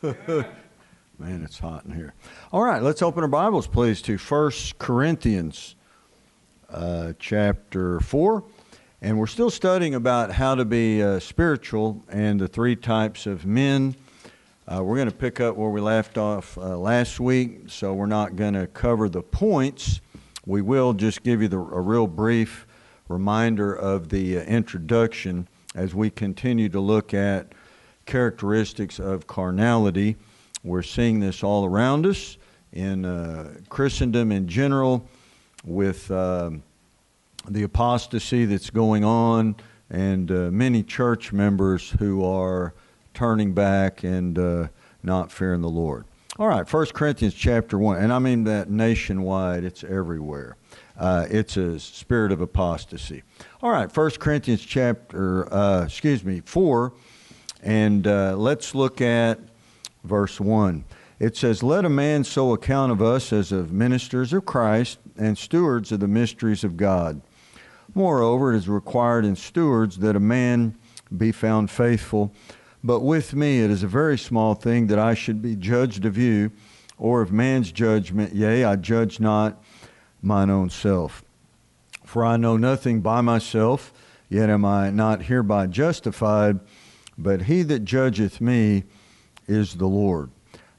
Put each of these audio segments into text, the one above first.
Man, it's hot in here. All right, let's open our Bibles, please, to 1 Corinthians uh, chapter 4. And we're still studying about how to be uh, spiritual and the three types of men. Uh, we're going to pick up where we left off uh, last week, so we're not going to cover the points. We will just give you the, a real brief reminder of the uh, introduction as we continue to look at characteristics of carnality. We're seeing this all around us in uh, Christendom in general with uh, the apostasy that's going on and uh, many church members who are turning back and uh, not fearing the Lord. All right, 1 Corinthians chapter 1, and I mean that nationwide, it's everywhere. Uh, it's a spirit of apostasy. All right, 1 Corinthians chapter, uh, excuse me, 4, and uh, let's look at verse 1. It says, Let a man so account of us as of ministers of Christ and stewards of the mysteries of God. Moreover, it is required in stewards that a man be found faithful. But with me it is a very small thing that I should be judged of you, or of man's judgment. Yea, I judge not mine own self. For I know nothing by myself, yet am I not hereby justified. But he that judgeth me, is the Lord.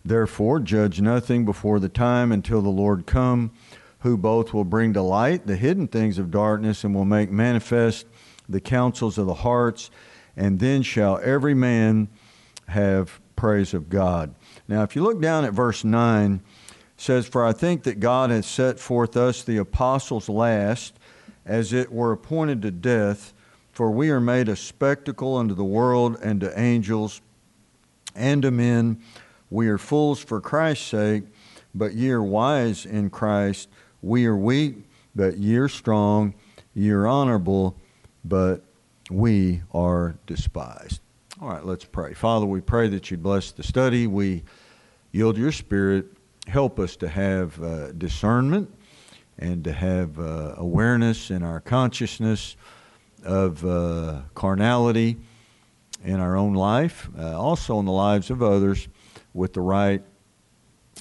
Therefore, judge nothing before the time until the Lord come, who both will bring to light the hidden things of darkness and will make manifest the counsels of the hearts, and then shall every man have praise of God. Now, if you look down at verse 9, says, For I think that God has set forth us, the apostles, last, as it were appointed to death, for we are made a spectacle unto the world and to angels and to men, we are fools for Christ's sake, but ye are wise in Christ. We are weak, but ye are strong. Ye are honorable, but we are despised. All right, let's pray. Father, we pray that you bless the study. We yield your spirit. Help us to have uh, discernment and to have uh, awareness in our consciousness of uh, carnality in our own life, uh, also in the lives of others, with the right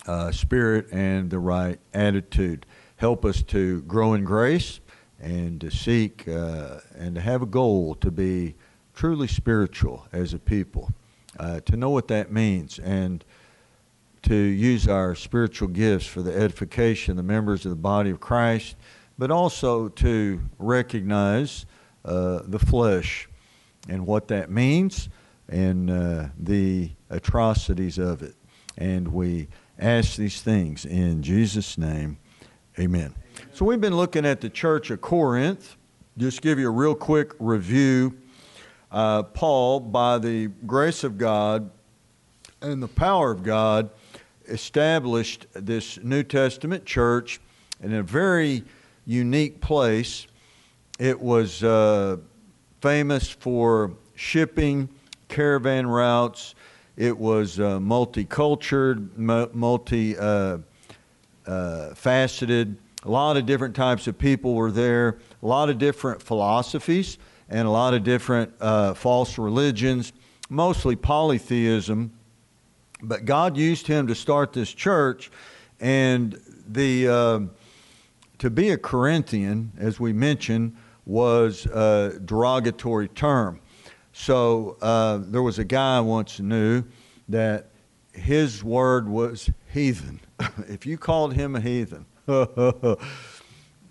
uh, spirit and the right attitude. Help us to grow in grace and to seek uh, and to have a goal to be truly spiritual as a people, uh, to know what that means, and to use our spiritual gifts for the edification of the members of the body of Christ, but also to recognize uh, the flesh and what that means and uh, the atrocities of it. And we ask these things in Jesus' name. Amen. So we've been looking at the church of Corinth. Just give you a real quick review. Uh, Paul, by the grace of God and the power of God, established this New Testament church in a very unique place. It was uh, famous for shipping, caravan routes. It was uh, multicultural, multi uh, uh, faceted. A lot of different types of people were there, a lot of different philosophies, and a lot of different uh, false religions, mostly polytheism. But God used him to start this church, and the to be a Corinthian, as we mentioned, was a derogatory term. So uh, there was a guy I once knew that his word was heathen. if you called him a heathen, uh,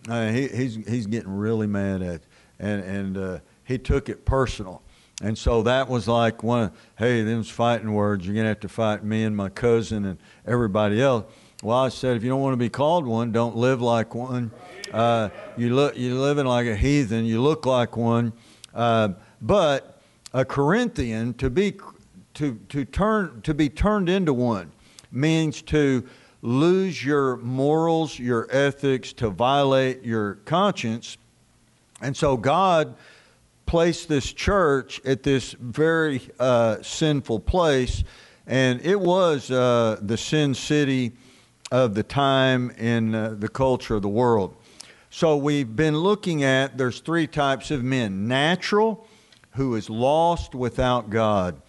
he, he's, he's getting really mad at and and uh, he took it personal. And so that was like one hey, them's fighting words. You're going to have to fight me and my cousin and everybody else. Well, I said, if you don't want to be called one, don't live like one. Uh, you look, you're living like a heathen. You look like one. Uh, but a Corinthian to be to to turn to be turned into one means to lose your morals, your ethics, to violate your conscience. And so God placed this church at this very uh, sinful place, and it was uh, the sin city of the time in uh, the culture of the world. So we've been looking at there's three types of men natural, who is lost without God.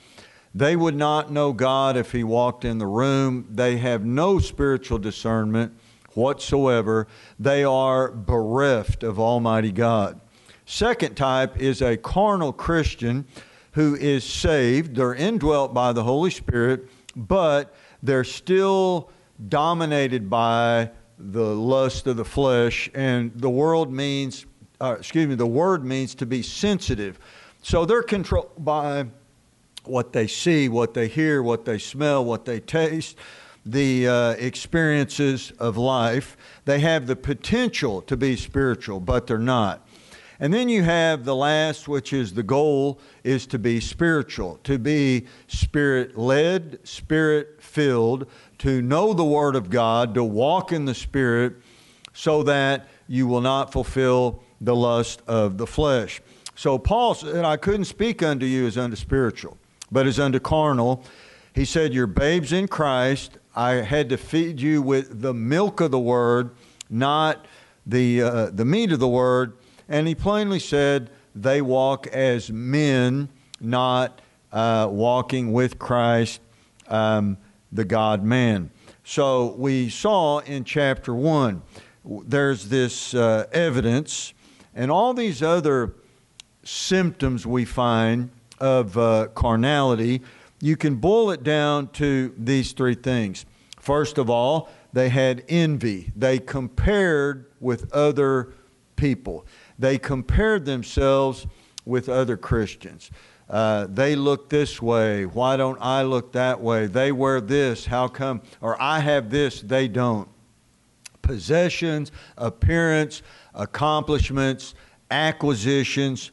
They would not know God if He walked in the room. They have no spiritual discernment whatsoever. They are bereft of Almighty God. Second type is a carnal Christian who is saved. They're indwelt by the Holy Spirit, but they're still dominated by the lust of the flesh. And the world means, uh, excuse me, the word means to be sensitive. So they're controlled by what they see, what they hear, what they smell, what they taste, the uh, experiences of life. They have the potential to be spiritual, but they're not. And then you have the last, which is the goal, is to be spiritual, to be spirit led, spirit filled, to know the Word of God, to walk in the Spirit, so that you will not fulfill the lust of the flesh. So Paul said, I couldn't speak unto you as unto spiritual, but as unto carnal. He said, You're babes in Christ. I had to feed you with the milk of the Word, not the, uh, the meat of the Word. And he plainly said they walk as men, not uh, walking with Christ, um, the God man. So we saw in chapter 1, there's this uh, evidence, and all these other symptoms we find of uh, carnality, you can boil it down to these three things. First of all, they had envy. They compared with other people they compared themselves with other Christians. Uh, they look this way. Why don't I look that way? They wear this. How come? Or I have this. They don't. Possessions, appearance, accomplishments, acquisitions,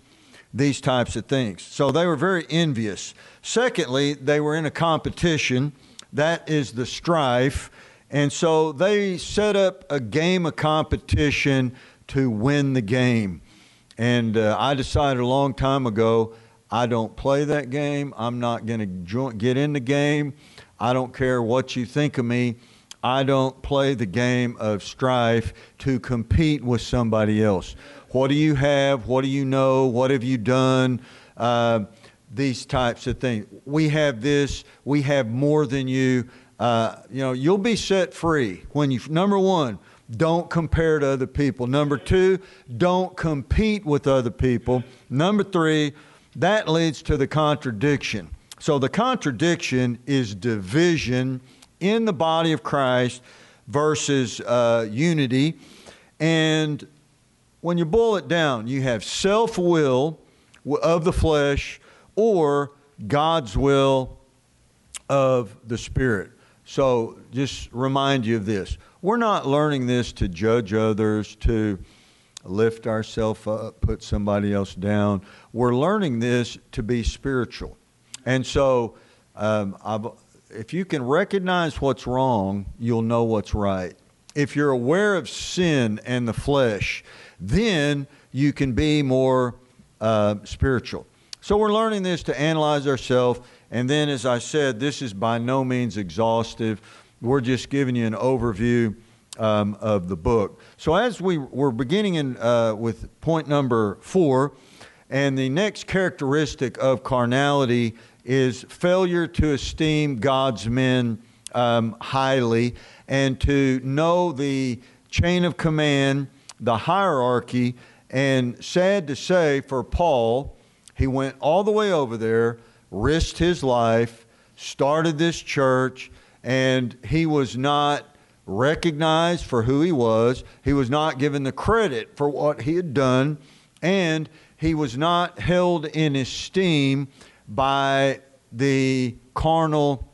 these types of things. So they were very envious. Secondly, they were in a competition. That is the strife. And so they set up a game of competition to win the game. And uh, I decided a long time ago I don't play that game. I'm not going to get in the game. I don't care what you think of me. I don't play the game of strife to compete with somebody else. What do you have? What do you know? What have you done? Uh, these types of things. We have this. We have more than you. Uh, you know, you'll be set free when you. Number one, don't compare to other people. Number two, don't compete with other people. Number three, that leads to the contradiction. So the contradiction is division in the body of Christ versus uh, unity. And when you boil it down, you have self will of the flesh or God's will of the Spirit. So just remind you of this. We're not learning this to judge others, to lift ourselves up, put somebody else down. We're learning this to be spiritual. And so, um, if you can recognize what's wrong, you'll know what's right. If you're aware of sin and the flesh, then you can be more uh, spiritual. So, we're learning this to analyze ourselves. And then, as I said, this is by no means exhaustive. We're just giving you an overview um, of the book. So, as we were beginning in, uh, with point number four, and the next characteristic of carnality is failure to esteem God's men um, highly and to know the chain of command, the hierarchy. And sad to say, for Paul, he went all the way over there, risked his life, started this church and he was not recognized for who he was. He was not given the credit for what he had done, and he was not held in esteem by the carnal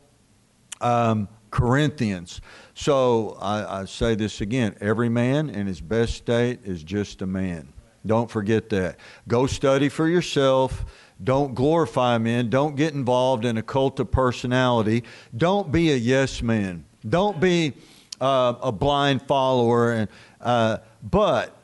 um, Corinthians. So I, I say this again every man in his best state is just a man. Don't forget that. Go study for yourself don't glorify men. Don't get involved in a cult of personality. Don't be a yes man. Don't be uh, a blind follower. And, uh, but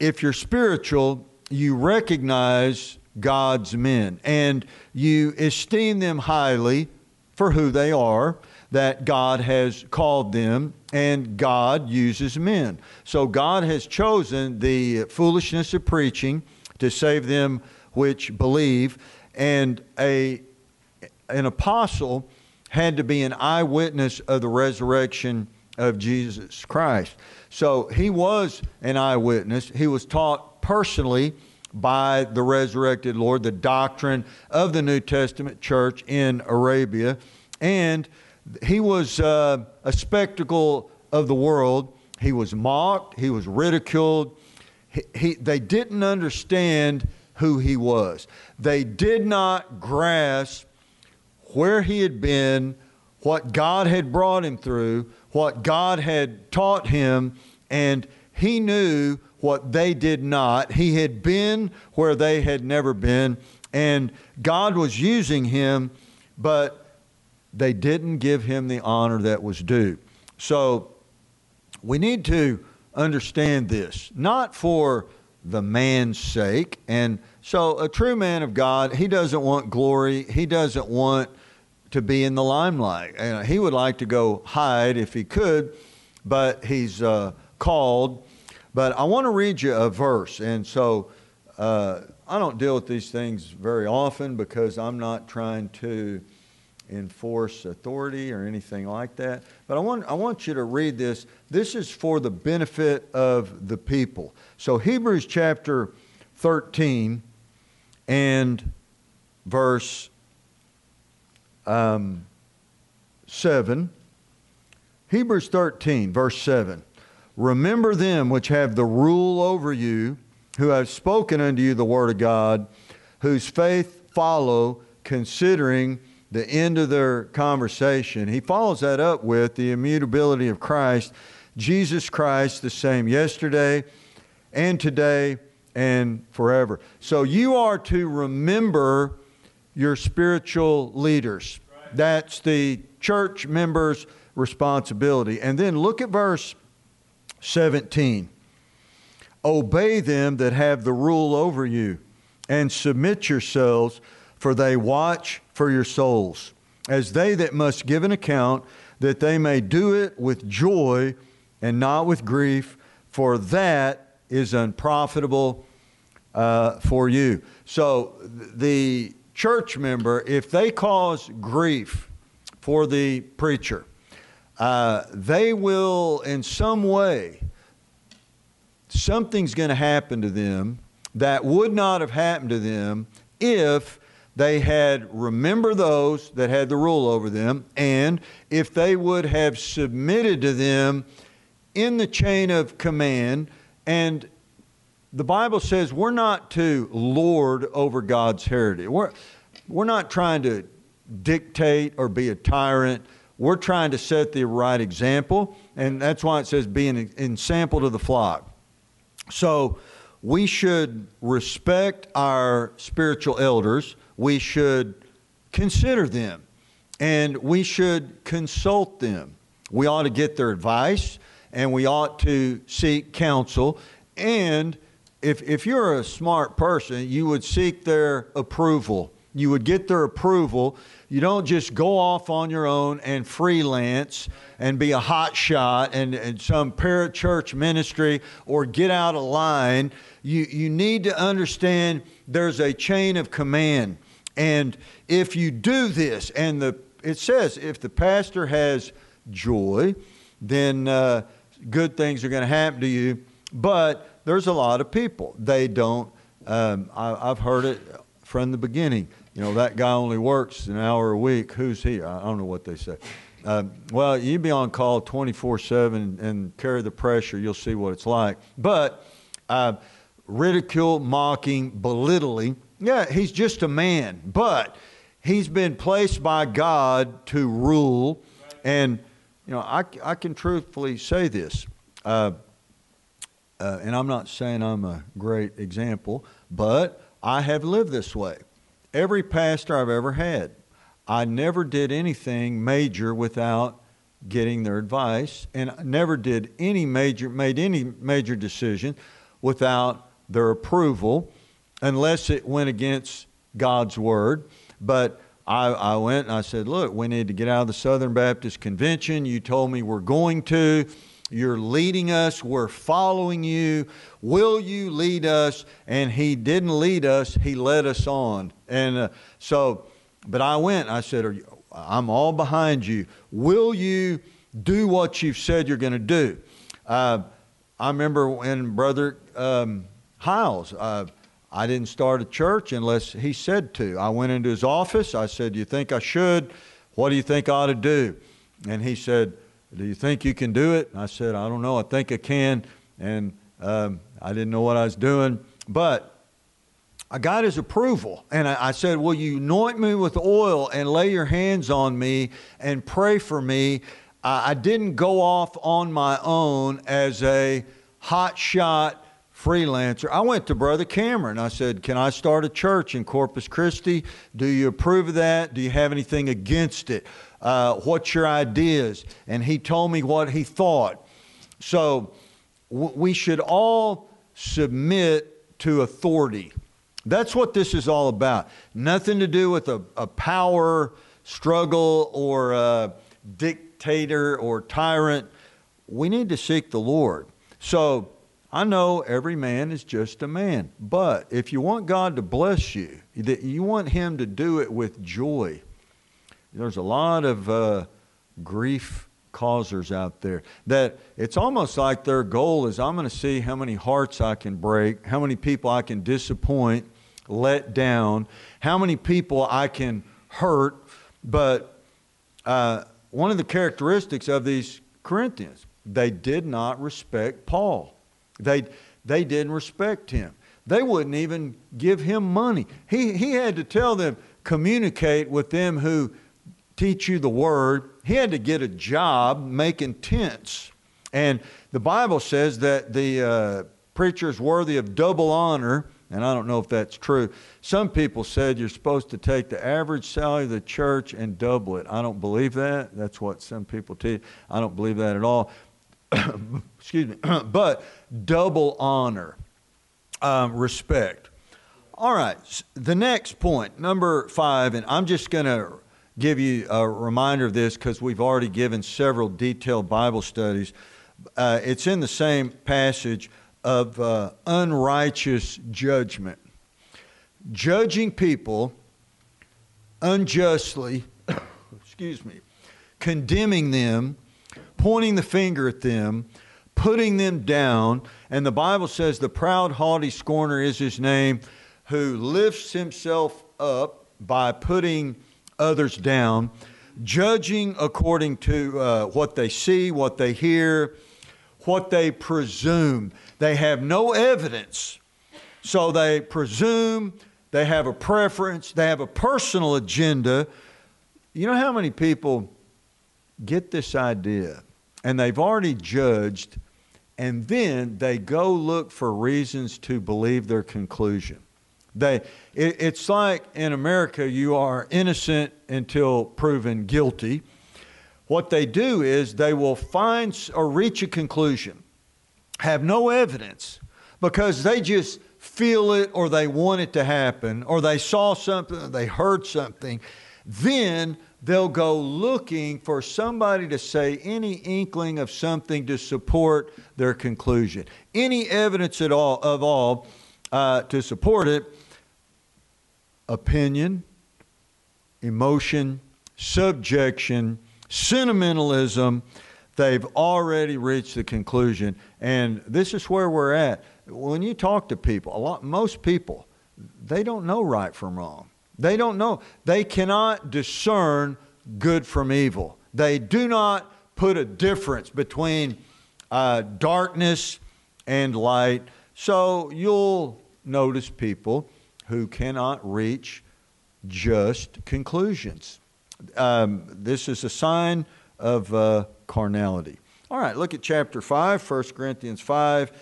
if you're spiritual, you recognize God's men and you esteem them highly for who they are, that God has called them, and God uses men. So God has chosen the foolishness of preaching to save them which believe, and a an apostle had to be an eyewitness of the resurrection of Jesus Christ. So he was an eyewitness. He was taught personally by the resurrected Lord the doctrine of the New Testament church in Arabia. And he was uh, a spectacle of the world. He was mocked, he was ridiculed. He, he, they didn't understand who he was, they did not grasp where he had been, what God had brought him through, what God had taught him, and he knew what they did not. He had been where they had never been, and God was using him, but they didn't give him the honor that was due. So we need to understand this, not for the man's sake. And so a true man of God, he doesn't want glory, he doesn't want to be in the limelight. He would like to go hide if he could, but he's uh, called. But I want to read you a verse. And so uh, I don't deal with these things very often because I'm not trying to enforce authority or anything like that. But I want, I want you to read this. This is for the benefit of the people. So, Hebrews chapter 13 and verse um, 7. Hebrews 13, verse 7. Remember them which have the rule over you, who have spoken unto you the word of God, whose faith follow, considering the end of their conversation, he follows that up with the immutability of Christ. Jesus Christ, the same yesterday and today and forever. So you are to remember your spiritual leaders. That's the church members' responsibility. And then look at verse 17. Obey them that have the rule over you, and submit yourselves, for they watch for your souls, as they that must give an account, that they may do it with joy and not with grief, for that is unprofitable uh, for you. So the church member, if they cause grief for the preacher, uh, they will, in some way, something's going to happen to them that would not have happened to them if they had remember those that had the rule over them, and if they would have submitted to them in the chain of command, and the Bible says we're not to lord over God's heritage. We're, we're not trying to dictate or be a tyrant. We're trying to set the right example, and that's why it says be an example to the flock. So we should respect our spiritual elders we should consider them and we should consult them. We ought to get their advice and we ought to seek counsel. And if, if you're a smart person, you would seek their approval. You would get their approval. You don't just go off on your own and freelance and be a hot shot and, and some parachurch ministry or get out of line. You, you need to understand there's a chain of command. And if you do this, and the it says if the pastor has joy, then uh, good things are going to happen to you. But there's a lot of people they don't. Um, I, have heard it from the beginning. You know that guy only works an hour a week. Who's he? I don't know what they say. Um, well, you be on call 24 7 and carry the pressure. You'll see what it's like. But uh, ridicule, mocking, belittling yeah, he's just a man, but he's been placed by God to rule. And, you know, I, I can truthfully say this. Uh, uh, and I'm not saying I'm a great example, but I have lived this way. Every pastor I've ever had, I never did anything major without getting their advice, and never did any major made any major decision without their approval unless it went against God's word. But I, I, went and I said, Look, we need to get out of the Southern Baptist Convention. You told me we're going to. You're leading us. We're following you. Will you lead us? And he didn't lead us, he led us on. And uh, so But I went. I said, you, I'm all behind you. Will you do what you've said you're going to do? Uh, I remember when Brother um, Hiles, uh, I didn't start a church unless he said to. I went into his office. I said, You think I should? What do you think I ought to do? And he said, Do you think you can do it? And I said, I don't know. I think I can. And um, I didn't know what I was doing. But I got his approval. And I, I, said, Will you anoint me with oil and lay your hands on me and pray for me? I didn't go off on my own as a hot shot freelancer. I went to Brother Cameron. I said, Can I start a church in Corpus Christi? Do you approve of that? Do you have anything against it? Uh, what's your ideas? And he told me what he thought. So w- we should all submit to authority. That's what this is all about. Nothing to do with a, a power struggle or a dictator or tyrant. We need to seek the Lord. So I know every man is just a man, but if you want God to bless you, that you want Him to do it with joy. There's a lot of uh, grief causers out there that it's almost like their goal is I'm going to see how many hearts I can break, how many people I can disappoint, let down, how many people I can hurt. But uh, one of the characteristics of these Corinthians, they did not respect Paul. They, they didn't respect him. They wouldn't even give him money. He, he had to tell them, communicate with them who teach you the word. He had to get a job making tents. And the Bible says that the uh, preacher is worthy of double honor and I don't know if that's true. Some people said you're supposed to take the average salary of the church and double it. I don't believe that. That's what some people teach. I don't believe that at all. Excuse me. but double honor, um, respect. All right. The next point, number five, and I'm just going to give you a reminder of this because we've already given several detailed Bible studies. Uh, it's in the same passage of uh, unrighteous judgment. Judging people unjustly, excuse me, condemning them, pointing the finger at them, putting them down. And the Bible says, The proud, haughty scorner is his name, who lifts himself up by putting others down, judging according to uh, what they see, what they hear, what they presume. They have no evidence, so they presume, they have a preference, they have a personal agenda. You know how many people get this idea and they've already judged, and then they go look for reasons to believe their conclusion. They, it, it's like in America, you are innocent until proven guilty. What they do is they will find or reach a conclusion have no evidence because they just feel it or they want it to happen or they saw something or they heard something, then they'll go looking for somebody to say any inkling of something to support their conclusion. Any evidence at all of all uh, to support it, opinion, emotion, subjection, sentimentalism, they've already reached the conclusion. And this is where we're at. When you talk to people, a lot, most people, they don't know right from wrong. They don't know. They cannot discern good from evil. They do not put a difference between uh, darkness and light. So you'll notice people who cannot reach just conclusions. Um, this is a sign of uh, carnality. All right, look at chapter 5, 1 Corinthians 5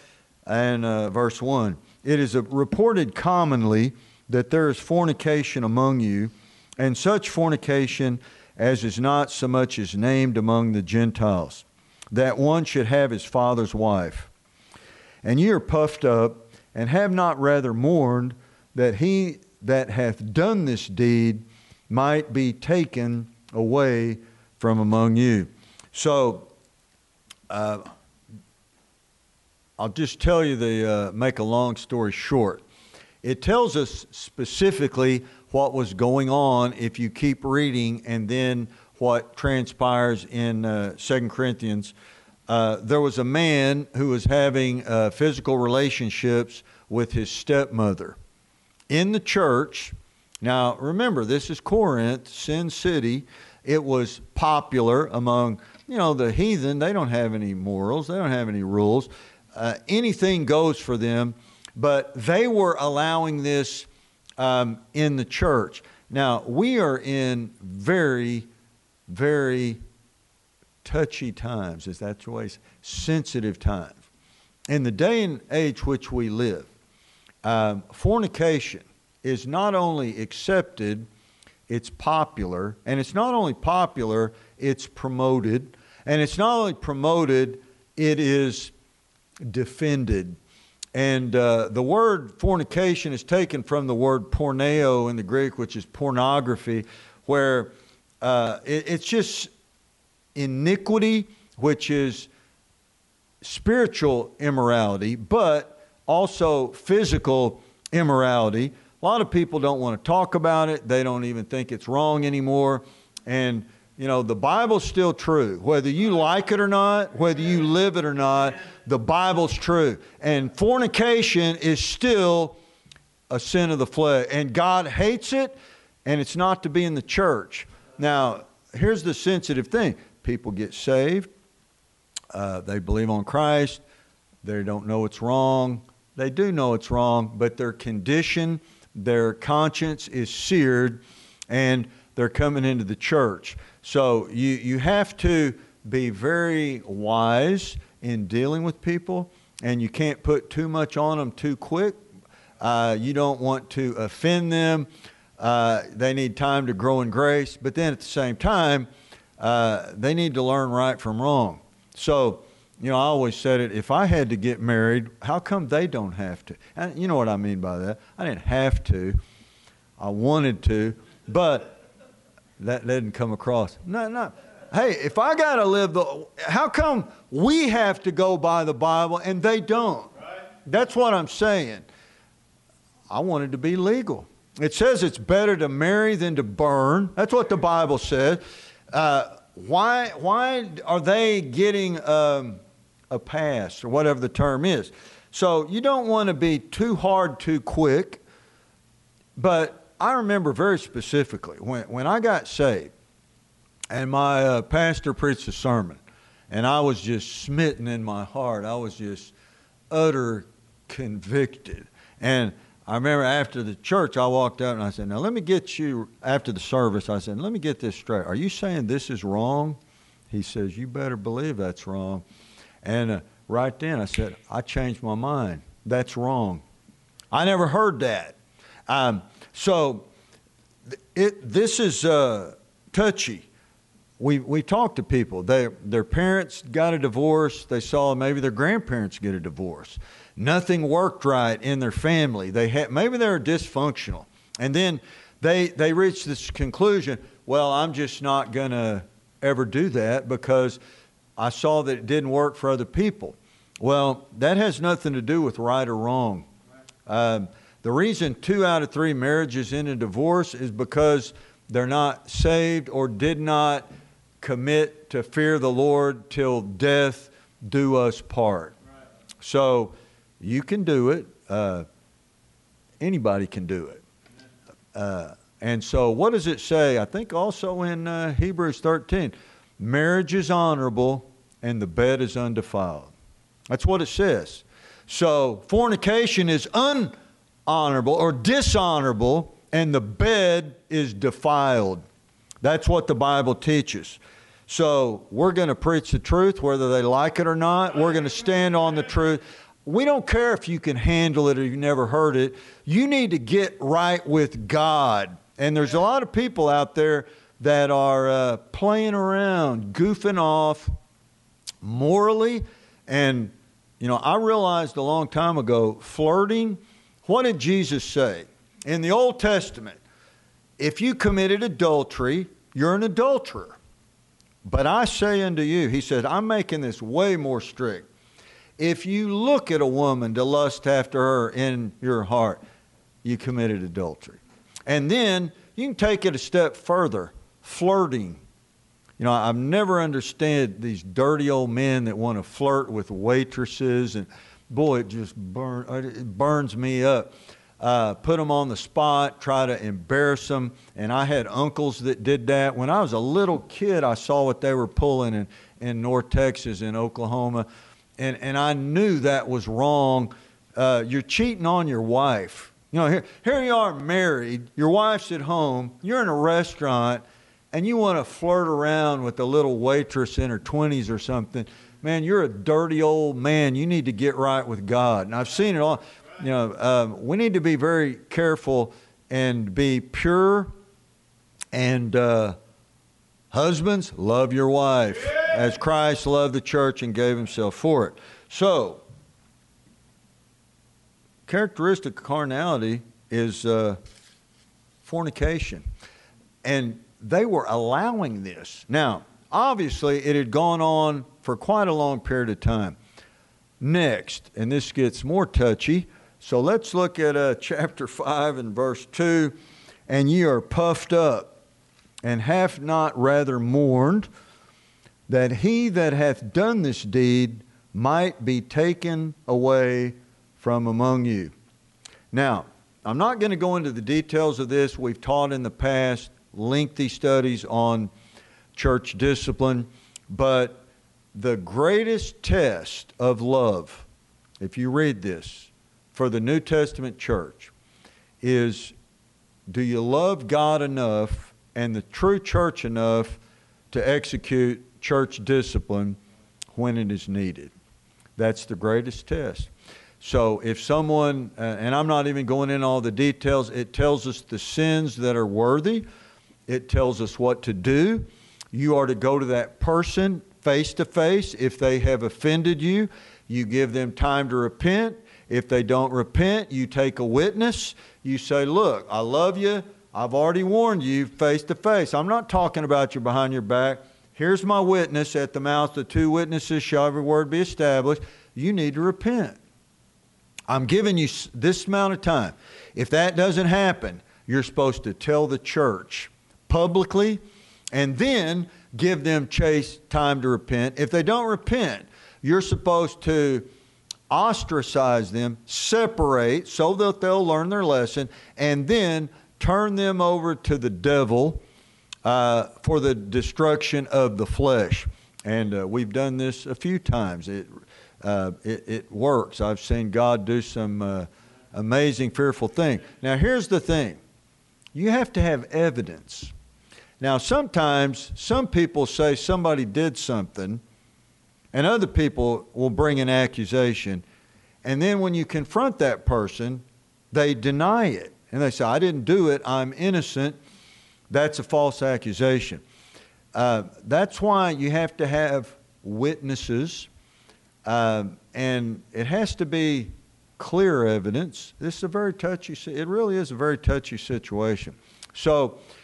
and uh, verse 1. It is reported commonly that there is fornication among you, and such fornication as is not so much as named among the Gentiles, that one should have his father's wife. And ye are puffed up, and have not rather mourned that he that hath done this deed might be taken away from among you. So, uh, I'll just tell you the uh, make a long story short. It tells us specifically what was going on if you keep reading and then what transpires in uh, 2 Corinthians. Uh, there was a man who was having uh, physical relationships with his stepmother in the church. Now, remember, this is Corinth, Sin City. It was popular among, you know, the heathen. They don't have any morals, they don't have any rules. Uh, anything goes for them, but they were allowing this um, in the church. Now, we are in very, very touchy times, is that choice? Sensitive times. In the day and age which we live, um, fornication is not only accepted, it's popular. And it's not only popular, it's promoted. And it's not only promoted, it is defended. And uh, the word fornication is taken from the word porneo in the Greek, which is pornography, where uh, it, it's just iniquity, which is spiritual immorality, but also physical immorality. A lot of people don't want to talk about it. They don't even think it's wrong anymore. And, you know, the Bible's still true. Whether you like it or not, whether you live it or not, the Bible's true. And fornication is still a sin of the flesh. And God hates it, and it's not to be in the church. Now, here's the sensitive thing people get saved, uh, they believe on Christ, they don't know it's wrong. They do know it's wrong, but their condition, their conscience is seared, and they're coming into the church. So you, you have to be very wise in dealing with people, and you can't put too much on them too quick. Uh, you don't want to offend them. Uh, they need time to grow in grace, but then at the same time, uh, they need to learn right from wrong. So, you know, I always said it if I had to get married, how come they don't have to? And you know what I mean by that. I didn't have to, I wanted to, but that didn't come across. No, no. Hey, if I got to live the, how come we have to go by the Bible and they don't? That's what I'm saying. I wanted to be legal. It says it's better to marry than to burn. That's what the Bible says. Uh, why, why are they getting um, a pass or whatever the term is? So you don't want to be too hard too quick. But I remember very specifically when, when I got saved and my uh, pastor preached a sermon, and I was just smitten in my heart. I was just utter convicted. And I remember after the church, I walked out and I said, Now let me get you, after the service, I said, Let me get this straight. Are you saying this is wrong? He says, You better believe that's wrong. And uh, right then I said, I changed my mind. That's wrong. I never heard that. Um, so it, this is uh, touchy. We, we talk to people. They, their parents got a divorce. They saw maybe their grandparents get a divorce nothing worked right in their family. They had, maybe they're dysfunctional. And then they, they reached this conclusion well, I'm just not going to ever do that because I saw that it didn't work for other people. Well, that has nothing to do with right or wrong. Um, the reason two out of three marriages end in divorce is because they're not saved or did not commit to fear the Lord till death do us part. Right. So you can do it. Uh, anybody can do it. Uh, and so, what does it say? I think also in uh, Hebrews 13 marriage is honorable and the bed is undefiled. That's what it says. So, fornication is unhonorable or dishonorable, and the bed is defiled. That's what the Bible teaches. So, we're going to preach the truth whether they like it or not. We're going to stand on the truth we don't care if you can handle it or you've never heard it. You need to get right with God. And there's a lot of people out there that are uh, playing around, goofing off morally. And, you know, I realized a long time ago flirting. What did Jesus say? In the Old Testament, if you committed adultery, you're an adulterer. But I say unto you, he said, I'm making this way more strict if you look at a woman to lust after her in your heart, you committed adultery. And then you can take it a step further flirting. You know, I've never understood these dirty old men that want to flirt with waitresses, and boy, it just burn, uh, it burns me up. Uh, put them on the spot, try to embarrass them. And I had uncles that did that. When I was a little kid, I saw what they were pulling in, in North Texas in Oklahoma, and, and I knew that was wrong. Uh, you're cheating on your wife. You know, here, here you are married, your wife's at home, you're in a restaurant, and you want to flirt around with a little waitress in her 20s or something. Man, you're a dirty old man. You need to get right with God. And I've seen it all. You know, um, we need to be very careful and be pure. And uh, husbands, love your wife as Christ loved the church and gave himself for it. So, characteristic of carnality is uh, fornication. And they were allowing this. Now, obviously, it had gone on for quite a long period of time. Next, and this gets more touchy, so let's look at uh, chapter 5 and verse 2. And ye are puffed up, and have not rather mourned, that he that hath done this deed might be taken away from among you. Now, I'm not going to go into the details of this. We've taught in the past lengthy studies on church discipline, but the greatest test of love, if you read this, for the New Testament church is do you love God enough and the true church enough to execute church discipline when it is needed? That's the greatest test. So if someone, uh, and I'm not even going in all the details, it tells us the sins that are worthy. It tells us what to do. You are to go to that person face to face. If they have offended you, you give them time to repent. If they don't repent, you take a witness. You say, Look, I love you. I've already warned you face to face. I'm not talking about you behind your back. Here's my witness. At the mouth of two witnesses shall every word be established. You need to repent. I'm giving you this amount of time. If that doesn't happen, you're supposed to tell the church publicly and then give them chase time to repent. If they don't repent, you're supposed to ostracize them, separate so that they'll learn their lesson, and then turn them over to the devil uh, for the destruction of the flesh. And uh, we've done this a few times. It uh, it, it, works. I've seen God do some uh, amazing, fearful things. Now, here's the thing you have to have evidence. Now, sometimes some people say somebody did something, and other people will bring an accusation. And then when you confront that person, they deny it. And they say, I didn't do it, I'm innocent. That's a false accusation. Uh, that's why you have to have witnesses um, and it has to be clear evidence. This is a very touchy, it really is a very touchy situation. So, uh,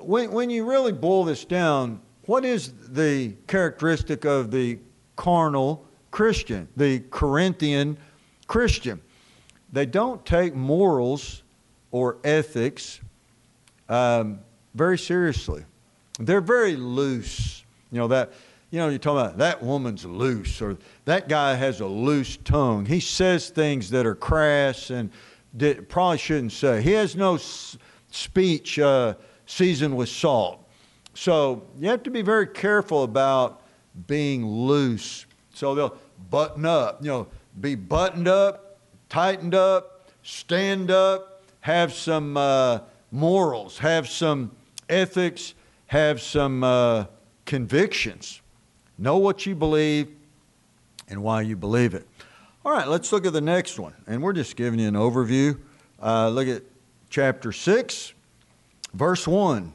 when, when you really boil this down, what is the characteristic of the carnal Christian, the Corinthian Christian? They don't take morals or ethics um, very seriously. They're very loose. You know, that you know, you're talking about that woman's loose or that guy has a loose tongue. He says things that are crass and probably shouldn't say. He has no speech uh, seasoned with salt. So you have to be very careful about being loose. So they'll button up, you know, be buttoned up, tightened up, stand up, have some uh, morals, have some ethics, have some uh, convictions. Know what you believe and why you believe it. All right, let's look at the next one. And we're just giving you an overview. Uh, look at chapter 6, verse 1.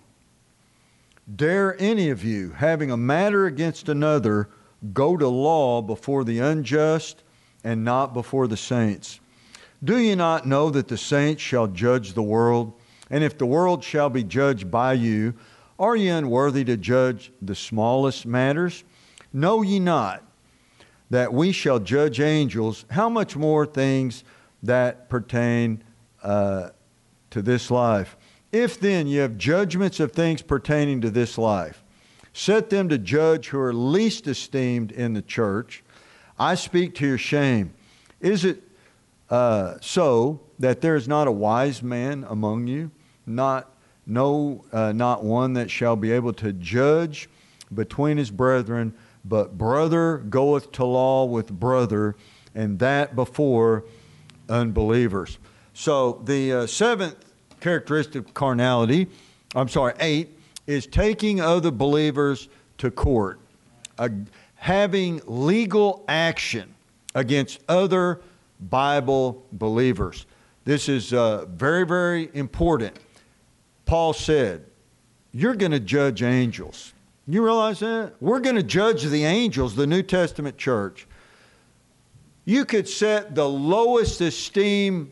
Dare any of you, having a matter against another, go to law before the unjust and not before the saints? Do you not know that the saints shall judge the world? And if the world shall be judged by you, are ye unworthy to judge the smallest matters? Know ye not that we shall judge angels? How much more things that pertain uh, to this life? If then you have judgments of things pertaining to this life, set them to judge who are least esteemed in the church. I speak to your shame. Is it uh, so that there is not a wise man among you, not no, uh, not one that shall be able to judge between his brethren, but brother goeth to law with brother, and that before unbelievers. So the uh, seventh characteristic of carnality, I'm sorry, eight, is taking other believers to court, uh, having legal action against other Bible believers. This is uh, very, very important. Paul said, You're going to judge angels. You realize that? We're going to judge the angels, the New Testament church. You could set the lowest esteem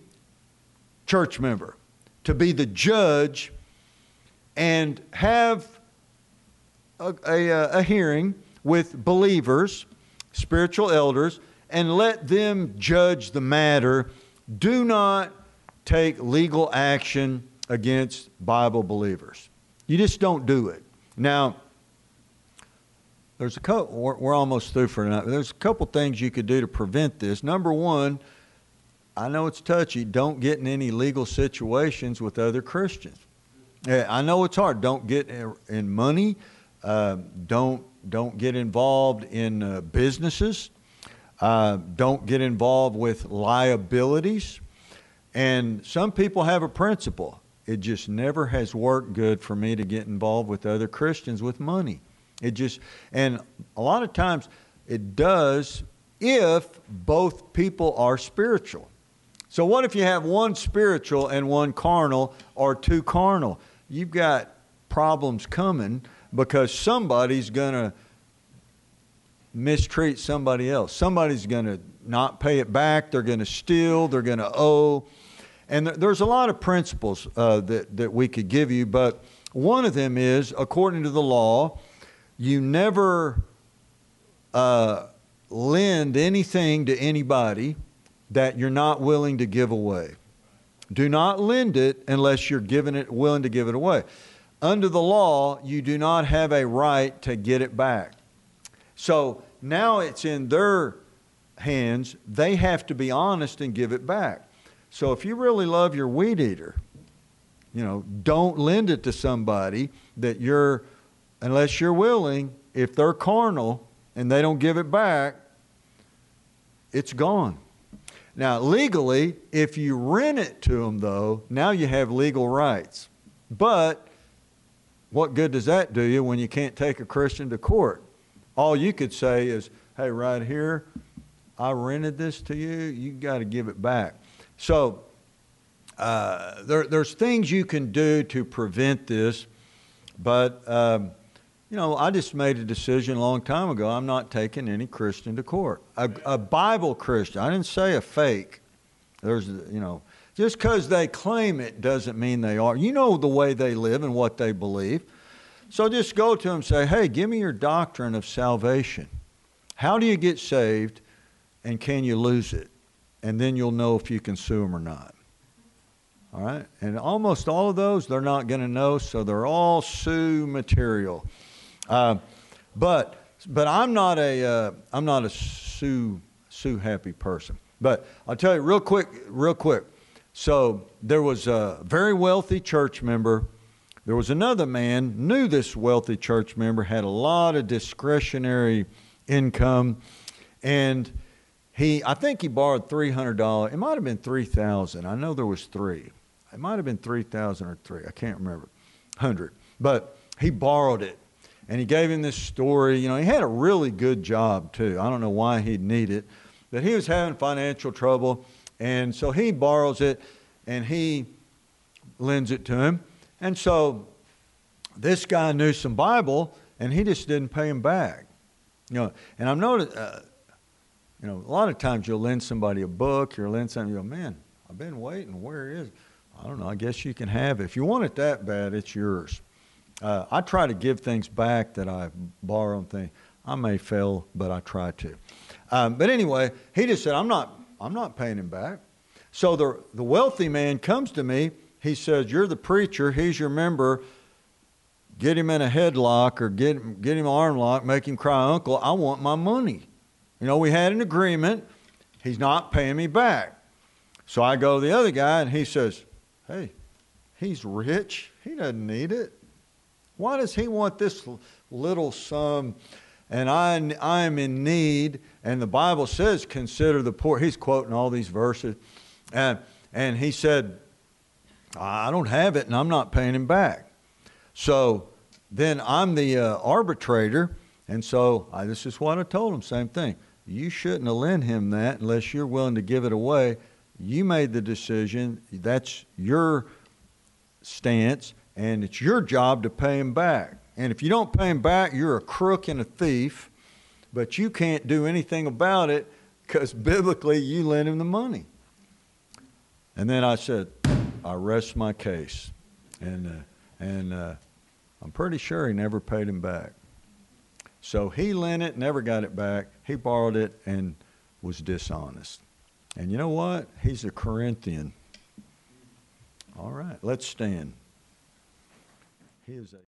church member to be the judge and have a, a, uh, a, hearing with believers, spiritual elders, and let them judge the matter. Do not take legal action against Bible believers. You just don't do it. Now, there's a couple, we're, we're almost through for tonight. There's a couple things you could do to prevent this. Number one, I know it's touchy. Don't get in any legal situations with other Christians. I know it's hard. Don't get in money. Uh, don't don't get involved in uh, businesses. Uh, don't get involved with liabilities. And some people have a principle. It just never has worked good for me to get involved with other Christians with money. It just, and a lot of times it does if both people are spiritual. So, what if you have one spiritual and one carnal or two carnal? You've got problems coming because somebody's going to mistreat somebody else. Somebody's going to not pay it back. They're going to steal. They're going to owe. And there's a lot of principles uh, that, that we could give you, but one of them is according to the law, you never uh, lend anything to anybody that you're not willing to give away. Do not lend it unless you're giving it willing to give it away. Under the law, you do not have a right to get it back. So now it's in their hands. They have to be honest and give it back. So if you really love your weed eater, you know, don't lend it to somebody that you're unless you're willing, if they're carnal and they don't give it back, it's gone. Now, legally, if you rent it to them, though, now you have legal rights. But what good does that do you when you can't take a Christian to court? All you could say is, hey, right here, I rented this to you, you got to give it back. So, uh, there, there's things you can do to prevent this, but um, you know, I just made a decision a long time ago. I'm not taking any Christian to court. A, a Bible Christian. I didn't say a fake. There's, you know, just because they claim it doesn't mean they are. You know the way they live and what they believe. So just go to them and say, hey, give me your doctrine of salvation. How do you get saved and can you lose it? And then you'll know if you can sue them or not. All right? And almost all of those, they're not going to know, so they're all sue material. Uh, but but I'm not a uh, I'm not a sue sue happy person. But I'll tell you real quick, real quick. So there was a very wealthy church member. There was another man knew this wealthy church member had a lot of discretionary income, and he I think he borrowed three hundred dollars. It might have been three thousand. I know there was three. It might have been three thousand or three. I can't remember. Hundred. But he borrowed it and he gave him this story. You know, he had a really good job too. I don't know why he'd need it, but he was having financial trouble, and so he borrows it and he lends it to him. And so this guy knew some Bible, and he just didn't pay him back. You know, and I've noticed, uh, you know, a lot of times you'll lend somebody a book, you'll lend something, you go, man, I've been waiting. Where is it? I don't know. I guess you can have it. If you want it that bad, it's yours. Uh, I try to give things back that I borrow and things. I may fail, but I try to. Um, but anyway, he just said, "I'm not. I'm not paying him back." So the the wealthy man comes to me he says, You're the preacher, he's your member. Get him in a headlock or get him, get him arm lock, make him cry, Uncle, I want my money. You know, we had an agreement. He's not paying me back. So I go to the other guy and he says, Hey, he's rich. He doesn't need it. Why does he want this little sum? And I, I am in need. And the Bible says, consider the poor. He's quoting all these verses. And, and he said, I don't have it and I'm not paying him back. So then I'm the uh, arbitrator. And so I, this is what I told him same thing. You shouldn't have lent him that unless you're willing to give it away. You made the decision. That's your stance, and it's your job to pay him back. And if you don't pay him back, you're a crook and a thief, but you can't do anything about it because biblically you lent him the money. And then I said, I rest my case. And, uh, and uh, I'm pretty sure he never paid him back. So he lent it, never got it back. He borrowed it and was dishonest. And you know what? He's a Corinthian. All right, let's stand. He is a uh,